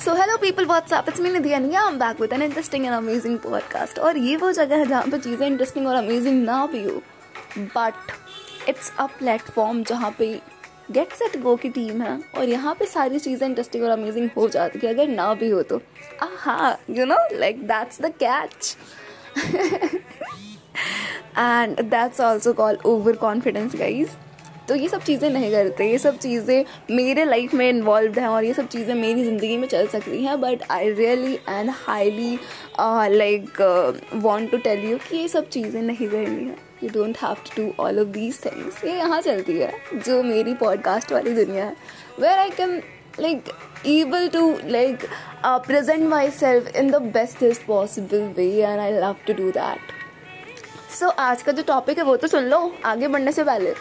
So hello people what's up it's me Nidhi and I am back with an interesting and amazing podcast और ये वो जगह है जहाँ पे चीज़ें इंटरेस्टिंग और अमेजिंग ना भी हो बट इट्स अ प्लेटफॉर्म जहाँ पे गेट सेट गो की टीम है, और यहाँ पे सारी चीज़ें इंटरेस्टिंग और अमेजिंग हो जाती है, अगर ना भी हो तो। हाँ you know like that's the catch and that's also call over confidence guys तो ये सब चीज़ें नहीं करते ये सब चीज़ें मेरे लाइफ में इन्वॉल्व हैं और ये सब चीज़ें मेरी ज़िंदगी में चल सकती हैं but I really and highly like want to tell you कि ये सब चीज़ें नहीं करनी है। You don't have to do all of these things ये यहाँ चलती है जो मेरी पॉडकास्ट वाली दुनिया है where I can like able to like uh, present myself in the bestest possible way and I love to do that. So आज का जो टॉपिक है वो तो सुन लो आगे बढ़ने से पहले।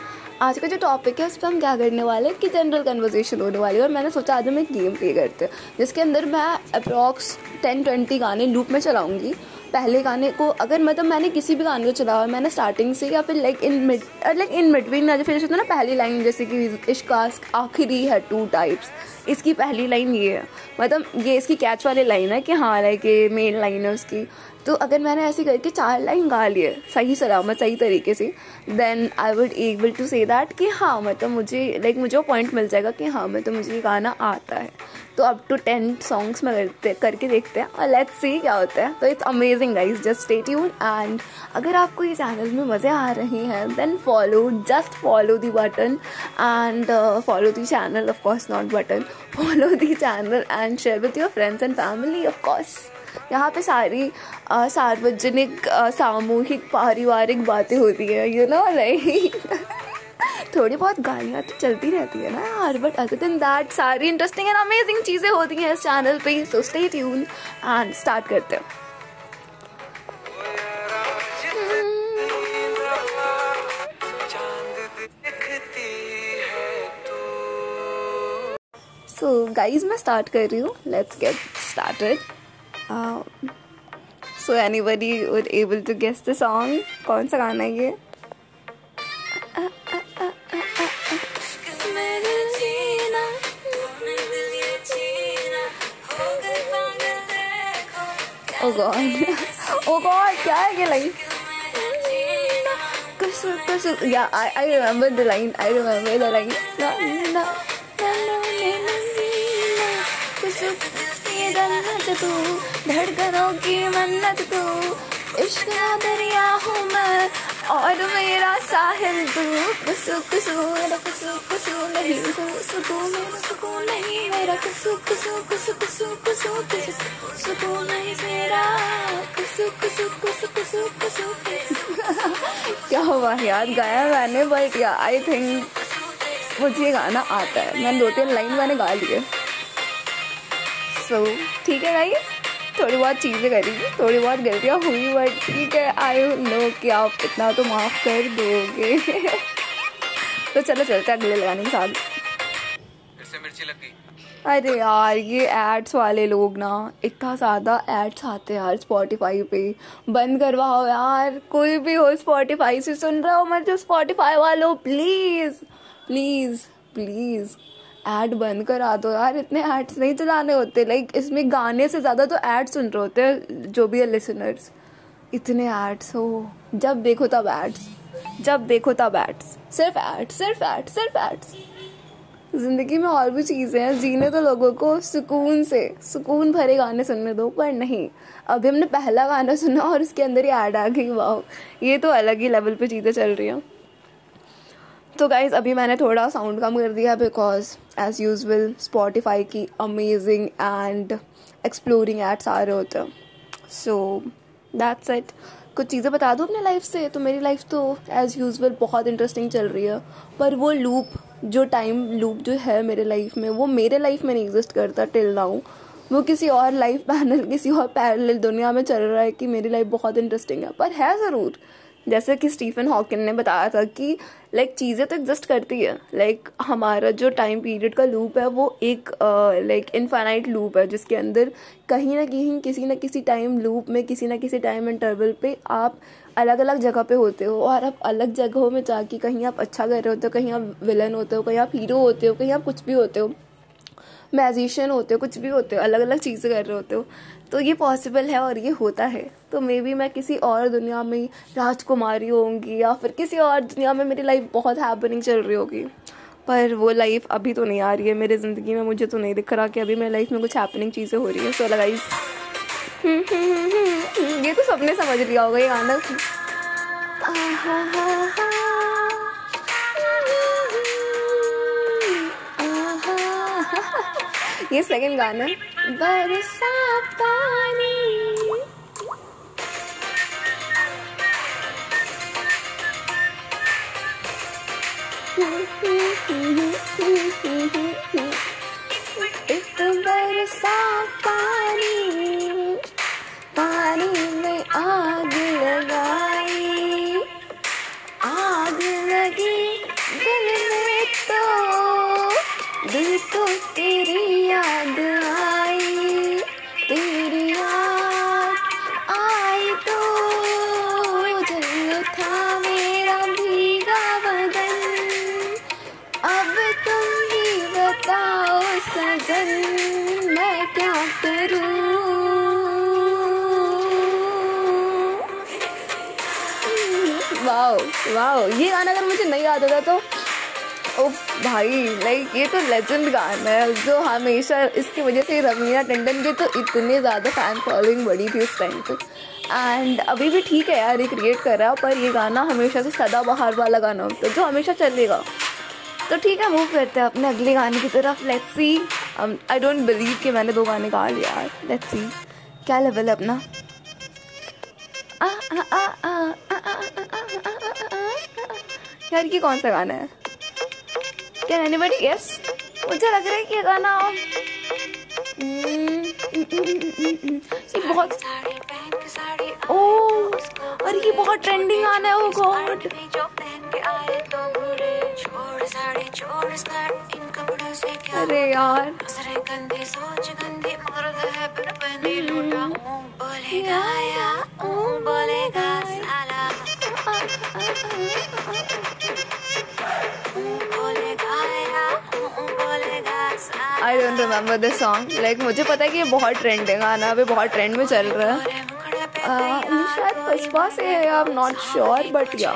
आज का जो टॉपिक है, उस पर हम क्या करने वाले हैं कि जनरल कन्वर्जेशन होने वाली है। और मैंने सोचा, आज हम एक गेम प्ले करते हैं, जिसके अंदर मैं अप्रॉक्स टेन ट्वेंटी गाने लूप में चलाऊँगी। पहले गाने को अगर मतलब मैंने किसी भी गाने को चला हुआ मैंने स्टार्टिंग से या फिर like in mid like in between फिर होता ना, पहली लाइन जैसे कि इश्कास आखिरी है टू टाइप्स इसकी पहली लाइन ये है। मतलब ये इसकी कैच वाली लाइन है कि हाँ लाइक ये मेन लाइन है उसकी। तो अगर मैंने ऐसे करके चार लाइन गा लिए सही सलामत सही तरीके से then I would able to say that कि हाँ मतलब मुझे लाइक like, मुझे वो पॉइंट मिल जाएगा कि हाँ मैं तो मुझे ये गाना आता है। तो अप टू टेन सॉन्ग्स में करते करके देखते हैं और लेट्स सी क्या होता है। तो it's amazing guys just stay tune and अगर आपको ये चैनल में मज़े आ रहे हैं then follow just follow the button and follow the channel of course not button follow the channel and share with your friends and family of course यहाँ पे सारी सार्वजनिक सामूहिक, पारिवारिक बातें होती है यू नो लाइक थोड़ी बहुत गालियाँ तो चलती रहती है ना यार बट अदर देन दैट सारी इंटरेस्टिंग एंड अमेजिंग चीज़ें होती हैं इस चैनल पे so stay tune and start करते हैं। सो गाइज़ मैं स्टार्ट कर रही हूँ। Let's get started so anybody would able to guess the song कौन सा गाना है ये Oh god. oh god, क्या है ये लाइन? कुछ कुछ yeah I I remember the line I remember the line ना ना कुछ ये जन्नत तू धड़कनों की मन्नत तू, इश्क का दरिया हूँ मैं, और मेरा साहिल तू। कुसु कुसु मेरा कुसु कुसु नहीं, सुकून मेरा सुकून नहीं, मेरा कुसु कुसु कुसु कुसु कुसु सुकून नहीं मेरा। कुसु कुसु कुसु कुसु कुसु क्या हुआ याद गाया मैंने बट या आई थिंक मुझे गाना आता है। मैंने दो तीन लाइन मैंने गा लिए सो ठीक है गाइस थोड़ी बहुत चीज़ें करी। थोड़ी बहुत गलतियाँ हुई बट ठीक है आई नो कि आप इतना तो माफ़ कर दोगे। तो चलो चलते अगले लगाने के साथ। मिर्ची लग गई। अरे यार ये एड्स वाले लोग ना इतना ज़्यादा एड्स आते हैं यार स्पॉटिफाई पे। बंद करवाओ यार कोई भी हो स्पॉटिफाई से सुन रहा हो मैं जो स्पॉटिफाई वालों प्लीज़ प्लीज़ प्लीज़ ऐड बंद करा दो यार, इतने एड्स नहीं चलाने होते। लाइक इसमें गाने से ज़्यादा तो ऐड सुन रहे होते हैं, जो भी है लिसनर्स इतने एड्स हो। जब देखो तब एड्स जब देखो तब एड्स सिर्फ़ एड्स सिर्फ़ एड्स सिर्फ़ एड्स ज़िंदगी में और भी चीज़ें हैं, जीने तो लोगों को सुकून से, सुकून भरे गाने सुनने दो, पर नहीं। अभी हमने पहला गाना सुना और उसके अंदर ही ऐड आ गई वाह ये तो अलग ही लेवल पे चीज़ें चल रही हैं। तो गाइज़ अभी मैंने थोड़ा साउंड कम कर दिया बिकॉज़ एज यूजल स्पॉटिफाई की अमेजिंग एंड एक्सप्लोरिंग एड्स आ रहे होते सो दैट्स इट कुछ चीज़ें बता दूँ अपने लाइफ से? तो मेरी लाइफ तो एज़ यूजल बहुत इंटरेस्टिंग चल रही है। पर वो लूप जो टाइम लूप जो है मेरे लाइफ में, वो मेरे लाइफ में नहीं एग्जिस्ट करता टिल नाउ वो किसी और लाइफ पैनल किसी और पैरल दुनिया में चल रहा है कि मेरी लाइफ बहुत इंटरेस्टिंग है। पर है ज़रूर। जैसे कि स्टीफन हॉकिन ने बताया था कि लाइक चीज़ें तो एग्जिस्ट करती है। लाइक हमारा जो टाइम पीरियड का लूप है, वो एक लाइक इनफाइनाइट लूप है, जिसके अंदर कहीं ना कहीं, किसी ना किसी टाइम लूप में, किसी ना किसी टाइम इंटरवल पे आप अलग अलग जगह पे होते हो और आप अलग जगहों में जाके कहीं आप अच्छा कर रहे होते हो, कहीं आप विलन होते हो, कहीं आप हीरो होते हो, कहीं आप कुछ भी होते हो। मैजिशियन होते हो, कुछ भी होते हो अलग अलग चीज़ें कर रहे होते हो तो ये पॉसिबल है और ये होता है। तो मे बी मैं किसी और दुनिया में राजकुमारी होंगी या फिर किसी और दुनिया में मेरी लाइफ बहुत हैपनिंग चल रही होगी। पर वो लाइफ अभी तो नहीं आ रही है, मेरी ज़िंदगी में मुझे तो नहीं दिख रहा कि अभी मेरी लाइफ में कुछ हैपनिंग चीज़ें हो रही है। सो लगाइज ये तो सबने समझ लिया होगा, ये गाना। ये सेकंड गाना बरसा पानी। बरसा पानी पानी में आग लगाई वाओ वाओ ये गाना अगर मुझे नहीं याद होता तो उफ भाई लाइक ये तो लेजेंड गाना है जो हमेशा इसकी वजह से रवीना टंडन की तो इतने ज़्यादा फ़ैन फॉलोइंग बढ़ी थी उस टाइम पे। एंड अभी भी ठीक है यार रिक्रिएट कर रहा है पर ये गाना हमेशा से सदा बहार वाला गाना होता है जो हमेशा चलेगा। तो ठीक है मूव करते हैं अपने अगले गाने की तरफ़ let's see I don't believe कि मैंने दो गाने गा लिया यार लेट्स सी क्या लेवल है अपना? आ, आ, आ, आ, आ, आ, आ, आ, यार ये कौन सा गाना है? कैन एनीबडी यस मुझे लग रहा है कि ये गाना बहुत ओ और ये बहुत ट्रेंडिंग गाना है ओ गॉड अरे यार। गंदी सोच है लूटा बोलेगा या बोलेगा? I don't remember this song like मुझे पता है कि ये बहुत ट्रेंडिंग गाना, अभी बहुत ट्रेंड में चल रहा है। शायद से है I am not sure but yeah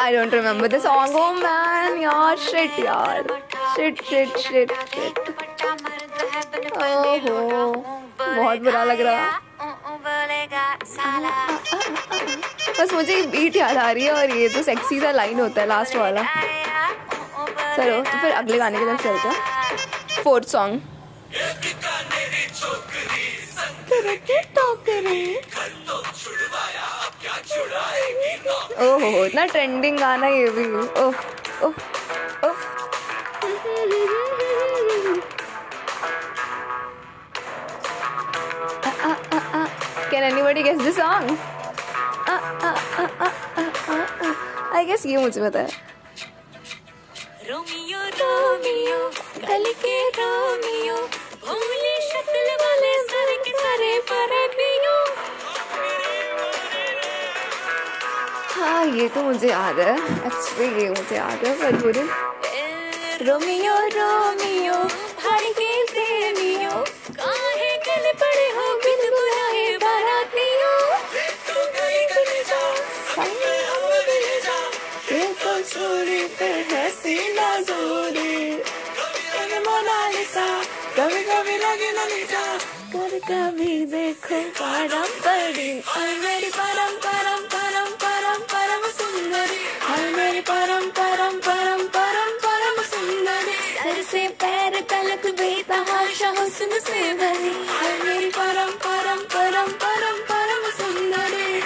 I don't remember song oh man यार शिट यार. शिट शिट शिट शिट है ओहो, बहुत बुरा लग रहा। बस मुझे बीट याद आ रही है और ये तो सेक्सी सा लाइन होता है लास्ट वाला। चलो तो फिर अगले गाने की तरफ़ चलते हैं। फोर्थ सॉन्ग ओहो, इतना ट्रेंडिंग गाना ये भी। Oh oh oh. Can anybody guess the song? I guess ये मुझे पता है। रोमियो रोमियो गल के रोमियो। भोली शक्ल वाले सर के सरे पर पियो। हाँ ये तो मुझे याद है। एक्चुअली ये मुझे याद है पर रोमियो रोमियो हर के ना जोड़ी मोनालिसा कभी कभी लगे ललिता कभी कभी देखो परम पड़ी और मेरी परम परम परम परम परम सुंदरी और मेरी परम परम परम परम परम सुंदरी सर से पैर तलक बेतहाशा हुस्न से भरी और मेरी परम परम परम परम परम सुंदरी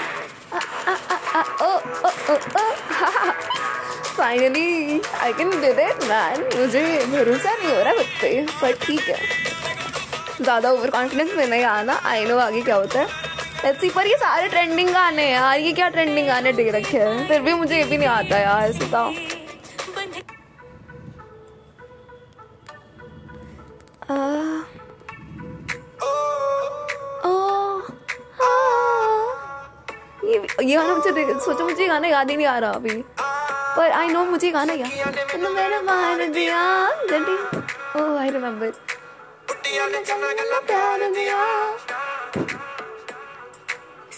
finally I can did it man मुझे भरोसा नहीं हो रहा खुद पे पर ठीक है। ज़्यादा ओवर कॉन्फिडेंस में नहीं आना आई नो आगे क्या होता है। लेट्स सी पर ये सारे ट्रेंडिंग गाने हैं यार ये क्या ट्रेंडिंग गाने दे रखे हैं? फिर भी मुझे ये भी नहीं आता यार ओ, आ, ये गाना मुझे सोचो मुझे गाना याद ही नहीं आ रहा अभी। पर आई नो मुझे गाना याद मैंने मान दिया ओह आई रिमेम्बर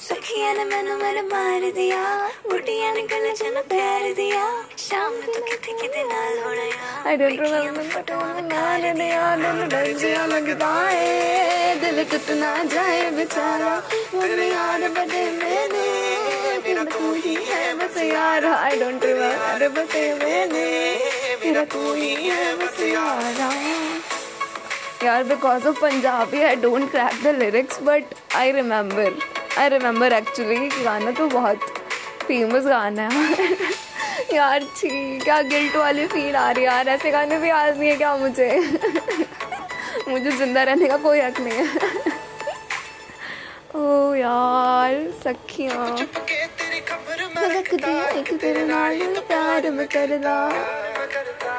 सखिया ने मैनू मेरे मार दिया। बुढ़िया ने गले च प्यार दिया। शाम ने तो किथे किथे नाल होना यार आई डोंट रिमेंबर फ़ोटो में नाल ने यार दिल डर जिया लगता है। दिल कितना जाए बेचारा। तेरे यार बड़े मेरे मेरा तू ही है बस यार। आई डोंट बट मैंने। मेरा तू ही है बस यारा। यार because of Punjabi I don't crack the lyrics but I remember I remember actually गाना तो बहुत फ़ेमस गाना है। यार छी क्या गिल्ट वाली फील आ रही है यार। ऐसे गाने भी याद नहीं है क्या मुझे? मुझे ज़िंदा रहने का कोई हक नहीं है। ओ यार सखियाँ। ਕਿ ਤੇਰੀ ਖਬਰ ਮੈਂ लगती है कि तेरे नाल प्यार में करदा ਕਰਦਾ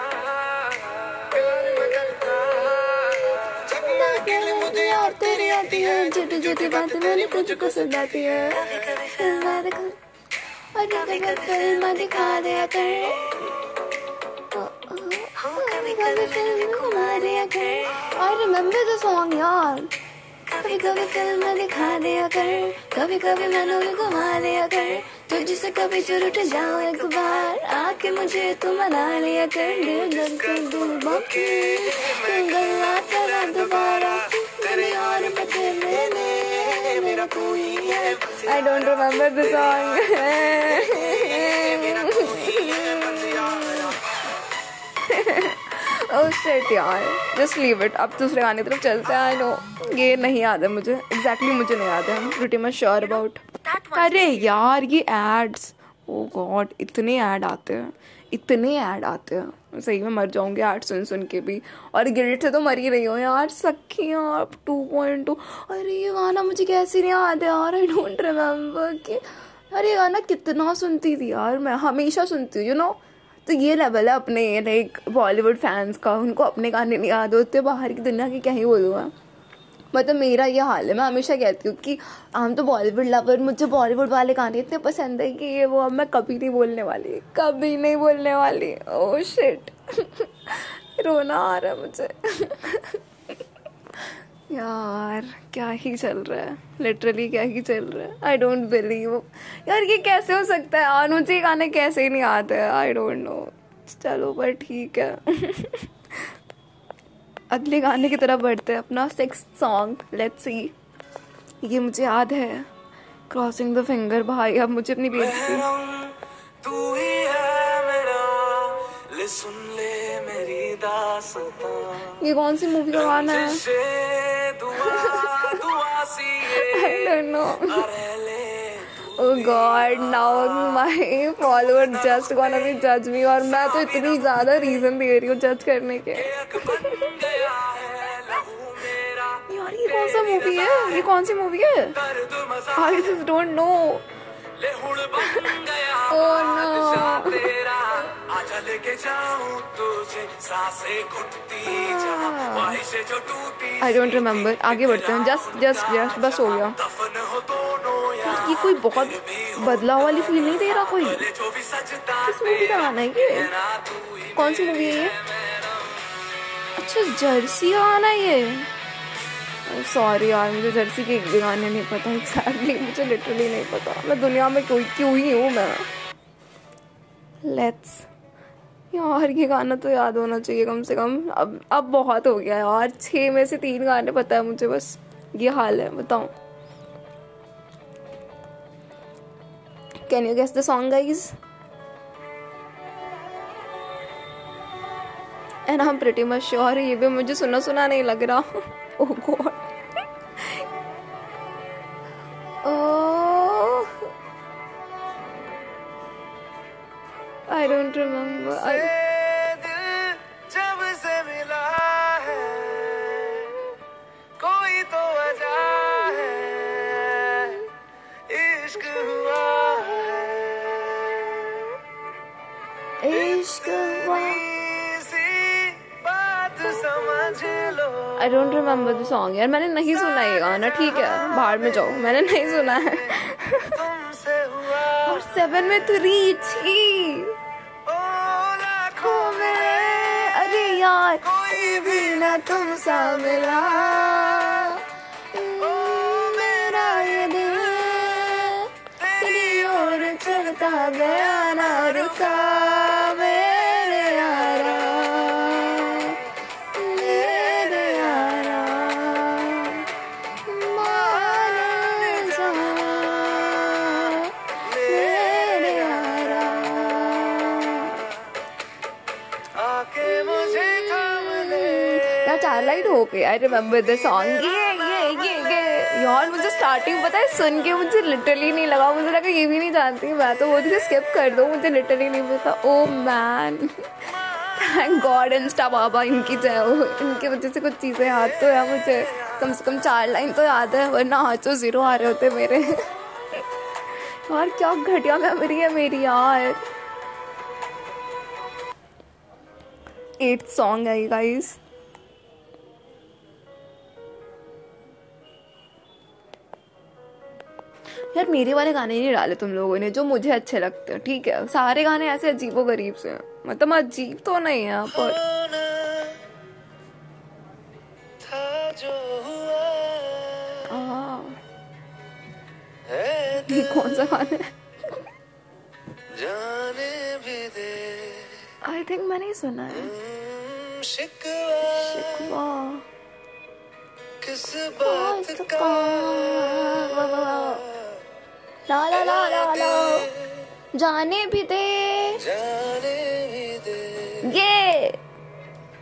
ਪਿਆਰ ਮੈਂ ਕਰਦਾ जब ना अकेले मुझे यार तेरी आती है छोटी छोटी बात मेरी तुझको सुनाती है कभी कभी फिर फिल्म दिखा और कभी कभी फिल्म दिखा दिया कर हाँ कभी कभी फिल्म घुमा दिया कर आई रिमेंबर द सॉन्ग यार कभी कभी फिल्म दिखा दिया कर कभी कभी मैंने भी घुमा दिया कर तुझसे कभी उठ जाओ एक बार। आके मुझे तू मना लिया कर दिल बाकी। करा दोबारा। तेरे यार बचे मैंने मेरा। ही I don't remember the song oh shit यार। जस्ट लीव इट अब दूसरे गाने की तरफ़ चलते हैं। आई नो ये नहीं याद है मुझे. एग्जैक्टली exactly मुझे नहीं याद है. प्रीटी मच श्योर अबाउट अरे यार ये एड्स ओ गॉड इतने ऐड आते हैं इतने ऐड आते हैं। सही में मर जाऊँगी ऐड सुन सुन के भी। और गिल्ट से तो मर ही रही हो यार सखियाँ टू पॉइंट टू अरे ये गाना मुझे कैसे नहीं याद है यार आई डोंट रिमेम्बर कि अरे ये गाना कितना सुनती थी यार मैं हमेशा सुनती हूँ यू नो तो ये लेवल है अपने लाइक बॉलीवुड फैंस का उनको अपने गाने नहीं याद होते बाहर की दुनिया की क्या ही बोलूँ मैं। मतलब मेरा ये हाल है, मैं हमेशा कहती हूँ कि हम तो बॉलीवुड लवर मुझे बॉलीवुड वाले गाने इतने पसंद है कि ये वो अब मैं कभी नहीं बोलने वाली, कभी नहीं बोलने वाली। ओ शिट रोना आ रहा है मुझे। यार, क्या ही चल रहा है? लिटरली क्या ही चल रहा है? आई डोंट बिलीव यार, ये कैसे हो सकता है? और मुझे ये गाने कैसे ही नहीं आते आई डोंट नो चलो, पर ठीक है। अगले गाने की तरफ़ बढ़ते हैं अपना सिक्स सॉन्ग लेट्स सी ये मुझे याद है। क्रॉसिंग द फिंगर भाई अब मुझे अपनी बेइज्जती रहम, तू ही है मेरा। ले सुन ले मेरी दास्तां। ये कौन सी मूवी का गाना है? दुआ दुआ सी ये। I don't know Oh God, now my follower just gonna be judge me और मैं तो इतनी ज़्यादा रीजन दे रही हूँ जज करने के। यार ये कौन सा मूवी है? ये कौन सी मूवी है? I just don't know I don't आगे बढ़ते हैं। जस्ट जस्ट जस्ट बस हो गया। ये कोई बहुत बदलाव वाली फील नहीं दे रहा कोई? किस मूवी का गाना है ये? कौन सी मूवी है ये? अच्छा जर्सी का गाना ये। सॉरी यार, मुझे जर्सी के गाने नहीं पता एग्जैक्टली मुझे लिटरली नहीं पता। मैं दुनिया में क्यों क्यों ही हूँ मैं? लेट्स यार, ये गाना तो याद होना चाहिए कम से कम। अब अब बहुत हो गया यार। छः में से तीन गाने पता है मुझे, बस ये हाल है बताओ can you guess the song guys and I am pretty much sure ये भी मुझे सुना सुना नहीं लग रहा ओ गॉड सॉन्ग यार, मैंने नहीं सुना ये गाना, ठीक है, बाहर में जाओ। मैंने नहीं सुना है। और सेवन में तो रीच ही अरे यार, कोई भी ना तुम सा मिला चलता गया ना रुका। गई आई रिमेम्बर द सॉन्ग ये ये ये ये यार मुझे स्टार्टिंग पता है, सुन के मुझे लिटरली नहीं लगा। मुझे लगा ये भी नहीं जानती मैं तो वो थी स्किप कर दो। मुझे लिटरली नहीं पता oh man thank God insta बाबा इनकी जय हो। इनकी वजह से कुछ चीज़ें याद तो है मुझे। कम से कम चार लाइन तो याद है, वरना तो ज़ीरो आ रहे होते मेरे। यार, क्या घटिया मेमोरी है मेरी यार। एट सॉन्ग है गाइस यार मेरे वाले गाने ही नहीं डाले तुम लोगों ने जो मुझे अच्छे लगते हैं। ठीक है सारे गाने ऐसे अजीबो गरीब से हैं। मतलब अजीब तो नहीं है पर। है। ये कौन सा गाना है? आई थिंक मैंने सुना है। हम्म, शिकवा। किस बात का? ला ला ला ला ला। जाने भी दे। जाने भी दे। ये।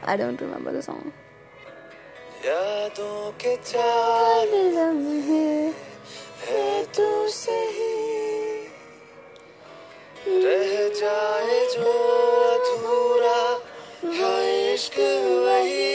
I don't remember the song यादों के चार लम्हे है तू सही। रह जाए जो अधूरा है इश्क वही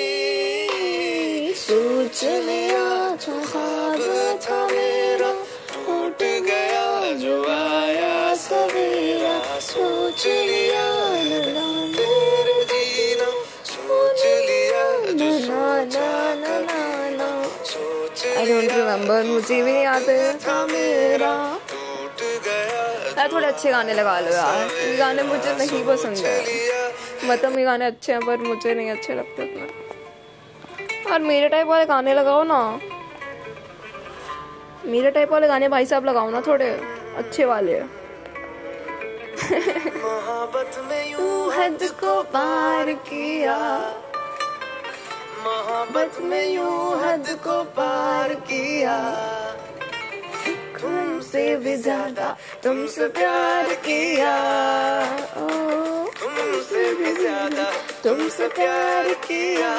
मुझे भी नहीं आते मेरा थोड़े अच्छे गाने लगा लो यार। ये गाने मुझे नहीं पसंद है। मतलब ये गाने अच्छे हैं, पर मुझे नहीं अच्छे लगते और मेरे टाइप वाले गाने लगाओ ना। मेरे टाइप वाले गाने भाई साहब लगाओ ना थोड़े। अच्छे वाले। मोहब्बत में यूँ हद को पार किया। मोहब्बत में यूँ हद को पार किया। तुमसे भी ज़्यादा तुमसे प्यार किया। तुमसे भी ज़्यादा तुमसे प्यार किया।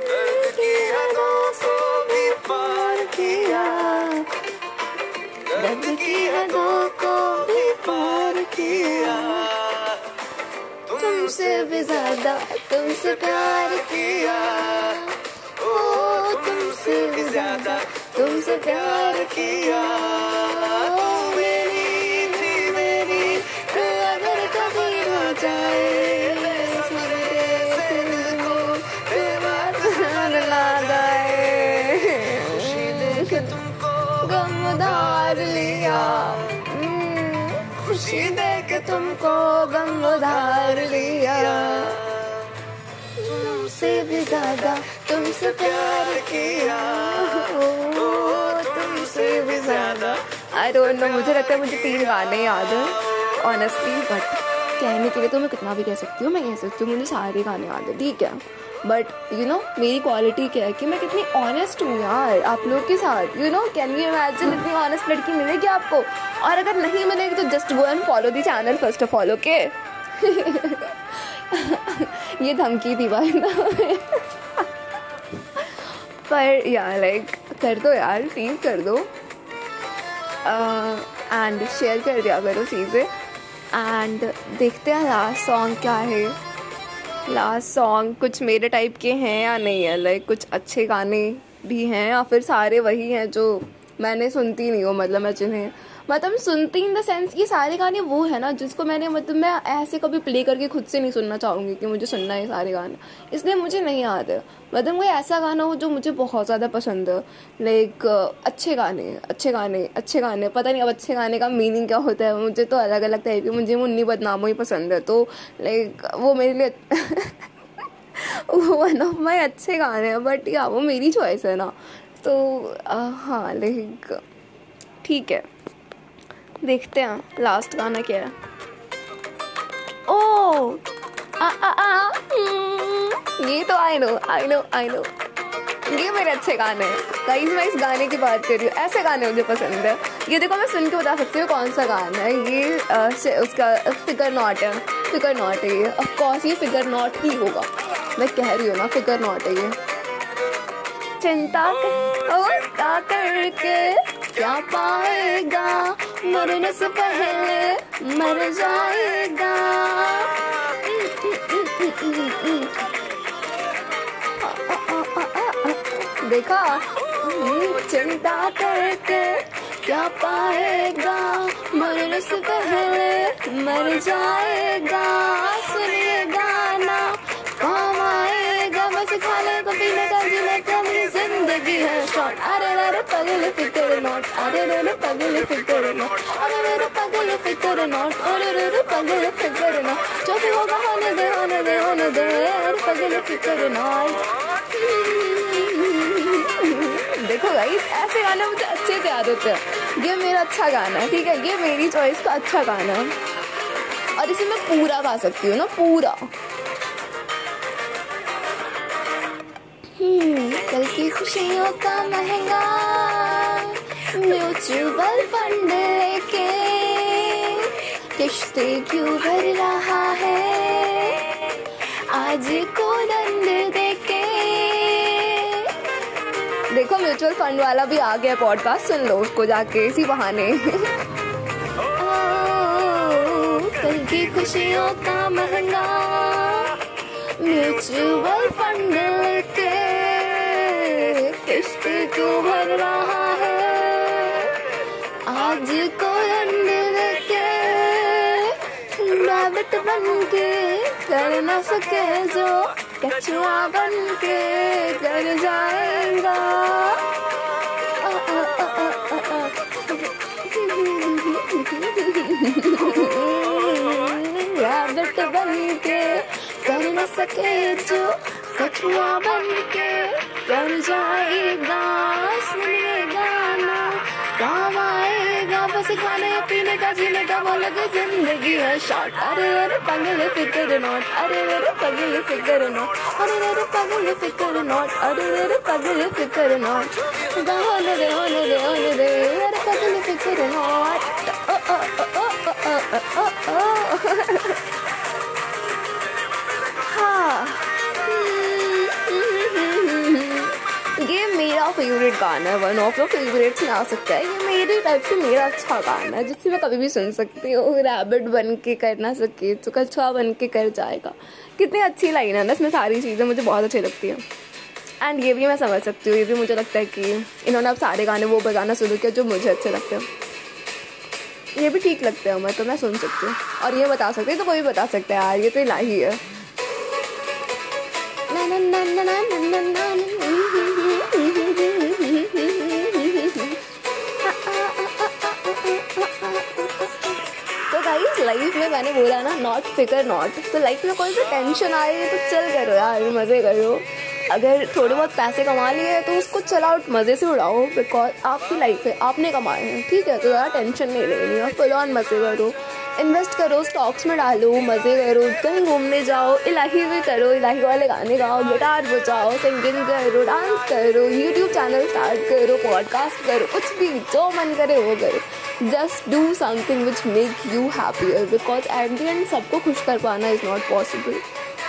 दर्द की हदों को भी पार किया। दर्द की हदों तुमसे भी ज़्यादा तुमसे प्यार किया। ओ तुमसे भी ज़्यादा तुमसे प्यार किया। तुमको गम उधार लिया। तुमसे भी ज़्यादा तुमसे प्यार किया। ओ, तुमसे भी ज़्यादा। आई डोंट नो मुझे लगता है मुझे तीन गाने याद हैं ऑनेस्टली बट कहने के लिए तो मैं कितना भी कह सकती हूँ, मैं कह सकती हूँ, मुझे सारे गाने है, ठीक है? बट यू नो मेरी क्वालिटी क्या है कि मैं कितनी ऑनेस्ट हूँ यार, आप लोग के साथ। You know can you imagine इतनी ऑनेस्ट लड़की मिलेगी आपको? और अगर नहीं मिलेगी तो just go and follow the channel first of all okay ये धमकी थी भाई ना। पर यार लाइक कर दो यार प्लीज़ कर दो। एंड शेयर कर दिया करो चीज़ें। एंड देखते हैं लास्ट सॉन्ग क्या है। लास्ट सॉन्ग कुछ मेरे टाइप के हैं या नहीं है लाइक कुछ अच्छे गाने भी हैं या फिर सारे वही हैं जो मैंने सुनती नहीं हूँ मतलब मैं जिन्हें मतलब सुनती इन द सेंस ये सारे गाने वो है ना, जिसको मैंने मतलब मैं ऐसे कभी प्ले करके खुद से नहीं सुनना चाहूँगी कि मुझे सुनना है सारे गाने। इसलिए मुझे नहीं है। मतलब कोई ऐसा गाना हो जो मुझे बहुत ज़्यादा पसंद है। लाइक अच्छे गाने अच्छे गाने अच्छे गाने। पता नहीं अब अच्छे गाने का मीनिंग क्या होता है। मुझे तो अलग अलग टाइप की, मुझे मुन्नी बदनामों ही पसंद है। तो लाइक वो मेरे लिए वन ऑफ़ माई अच्छे गाने हैं। बट या वो मेरी चॉइस है ना। तो हाँ लाइक ठीक है। देखते हैं लास्ट गाना क्या है। ओ आ, आ, आ, हम्म, ये तो I know I know I know ये मेरे अच्छे गाने हैं। गाइस मैं इस गाने की बात कर रही हूँ। ऐसे गाने मुझे पसंद है। ये देखो मैं सुन के बता सकती हूँ कौन सा गाना है। ये आ, उसका फिगर नॉट है। फिगर नॉट है ये। ऑफकोर्स ये फिगर नॉट ही होगा। मैं कह रही हूँ ना फिगर नॉट है ये। चिंता कर करके क्या पाएगा? मरने से पहले मर जाएगा। देखा? चिंता करके क्या पाएगा? मरने से पहले मर जाएगा। सुनिए गाना काम आएगा? बस खाने को पीने का जीने अरे अरे पगल फ़िक्र नॉट अरे अरे पगल फ़िक्र नॉट अरे अरे पगल फ़िक्र नॉट जो भी होगा होने दे होने दे होने दे अरे पगल फ़िक्र नॉट देखो गाइस ऐसे गाने मुझे अच्छे से याद होते हैं। ये मेरा अच्छा गाना है ठीक है? ये मेरी चॉइस का अच्छा गाना है। और इसे मैं पूरा गा सकती हूँ ना पूरा। हम्म, कल की खुशियों का महँगा म्यूचुअल फंड लेके? किश्ते क्यों भर रहा है? आज को दंड देके। देखो, म्यूचुअल फंड वाला भी आ गया पॉडकास्ट सुन लो उसको जाके, इसी बहाने। कल की खुशियों का महँगा म्यूचुअल फंड लेके किश्त क्यों भर रहा आज को दंड रैबिट बन के कर न सके जो कछुआ बन के कर जाएगा। रैबिट बन के कर न सके जो कछुआ बन के कर जाएगा बस खाने पीने का जीने का वो लगे ज़िंदगी है शॉर्ट अरे अरे पगल फिकर नॉट अरे अरे पगल फिकर नोट अरे अरे पगल फिकर नॉट अरे अरे पगल फिकर नॉट होने दे होने दे होने दे गाना है वन ऑफ़ द फेवरेट्स में आ सकता है। ये मेरी टाइप से मेरा अच्छा गाना है, जिससे मैं कभी भी सुन सकती हूँ। रैबिट बन के कर ना सके तो कछुआ बन के कर जाएगा। कितनी अच्छी लाइन है ना, इसमें सारी चीज़ें मुझे बहुत अच्छी लगती हैं। एंड ये भी मैं समझ सकती हूँ, ये भी मुझे लगता है कि इन्होंने अब सारे गाने वो बजाना शुरू किया जो मुझे अच्छे लगते हैं। ये भी ठीक लगते हैं मैं तो मैं सुन सकती हूँ। और ये बता सकती तो कोई भी बता सकता है, यार, ये तो इलाही है। लाइफ में मैंने बोला ना नॉट फिकर नॉट तो लाइफ में कोई भी टेंशन आए तो चल करो यार, मज़े करो. अगर थोड़े बहुत पैसे कमा लिए तो उसको चल आउट मज़े से उड़ाओ बिकॉज़ आपकी लाइफ है, आपने कमाए हैं, ठीक है? तो ज़्यादा टेंशन नहीं लेनी है फुल ऑन मज़े करो. इन्वेस्ट करो स्टॉक्स में डालो, मज़े करो, कहीं घूमने जाओ, इलाही भी करो, इलाही वाले गाने गाओ गिटार बजाओ सिंगिंग करो डांस करो यूट्यूब चैनल स्टार्ट करो पॉडकास्ट करो, कुछ भी, जो मन करे वो करो. Just do something which make you happier because at the end सबको खुश कर पाना इज़ नॉट पॉसिबल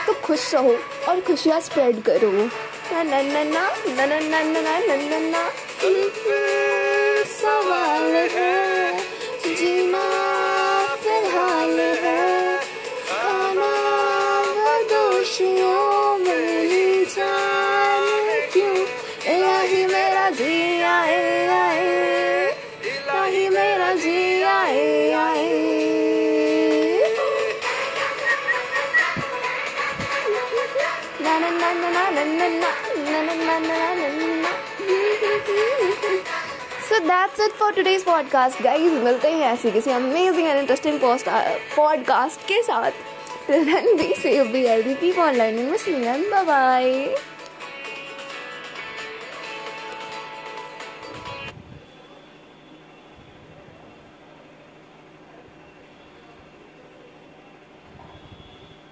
तो खुश रहो और खुशियाँ स्प्रेड करो ना ना ना ना ना ना ना ना ना ना ना सवाल है फॉर टुडेज पॉडकास्ट गाइज़ मिलते हैं ऐसे किसी अमेजिंग एंड इंटरेस्टिंग पॉडकास्ट के साथ then, be safe, be healthy, keep on learning. Me, and bye bye.